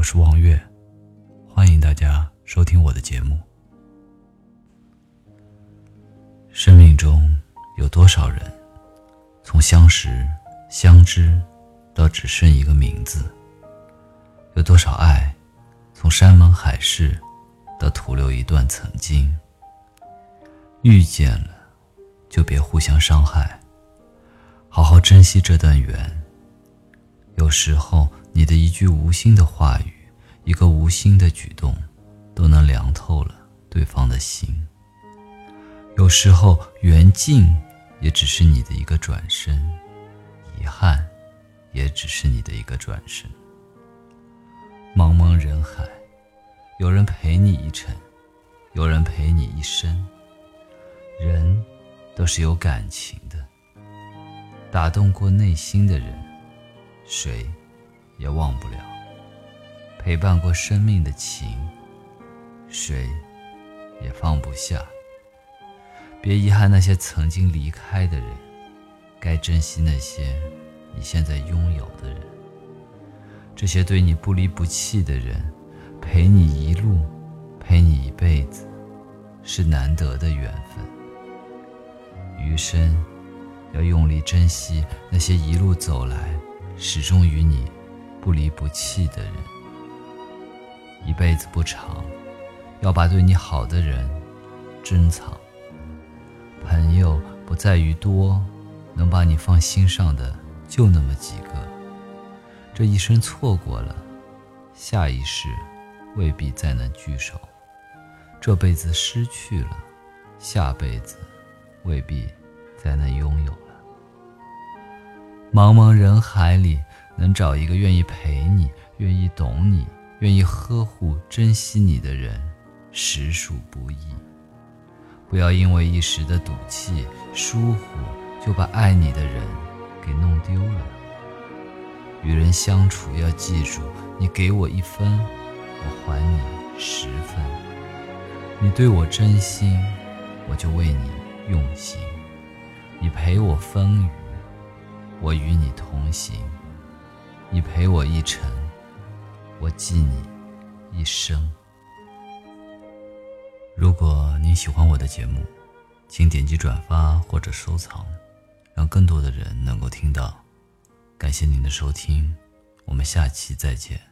我是王月，欢迎大家收听我的节目。生命中有多少人，从相识、相知到只剩一个名字？有多少爱，从山盟海誓到徒留一段曾经？遇见了，就别互相伤害，好好珍惜这段缘。有时候，你的一句无心的话语，一个无心的举动，都能凉透了对方的心。有时候，缘尽也只是你的一个转身，遗憾也只是你的一个转身。茫茫人海，有人陪你一程，有人陪你一生。人都是有感情的，打动过内心的人，谁也忘不了；陪伴过生命的情，谁也放不下。别遗憾那些曾经离开的人，该珍惜那些你现在拥有的人。这些对你不离不弃的人，陪你一路，陪你一辈子，是难得的缘分。余生，要用力珍惜那些一路走来，始终与你不离不弃的人。一辈子不长，要把对你好的人珍藏。朋友不在于多，能把你放心上的就那么几个。这一生错过了，下一世未必再能聚首；这辈子失去了，下辈子未必再能拥有了。茫茫人海里，能找一个愿意陪你、愿意懂你、愿意呵护、珍惜你的人，实属不易。不要因为一时的赌气、疏忽，就把爱你的人给弄丢了。与人相处要记住，你给我一分，我还你十分。你对我真心，我就为你用心。你陪我风雨，我与你同行。你陪我一程，我记你一生。如果您喜欢我的节目，请点击转发或者收藏，让更多的人能够听到。感谢您的收听，我们下期再见。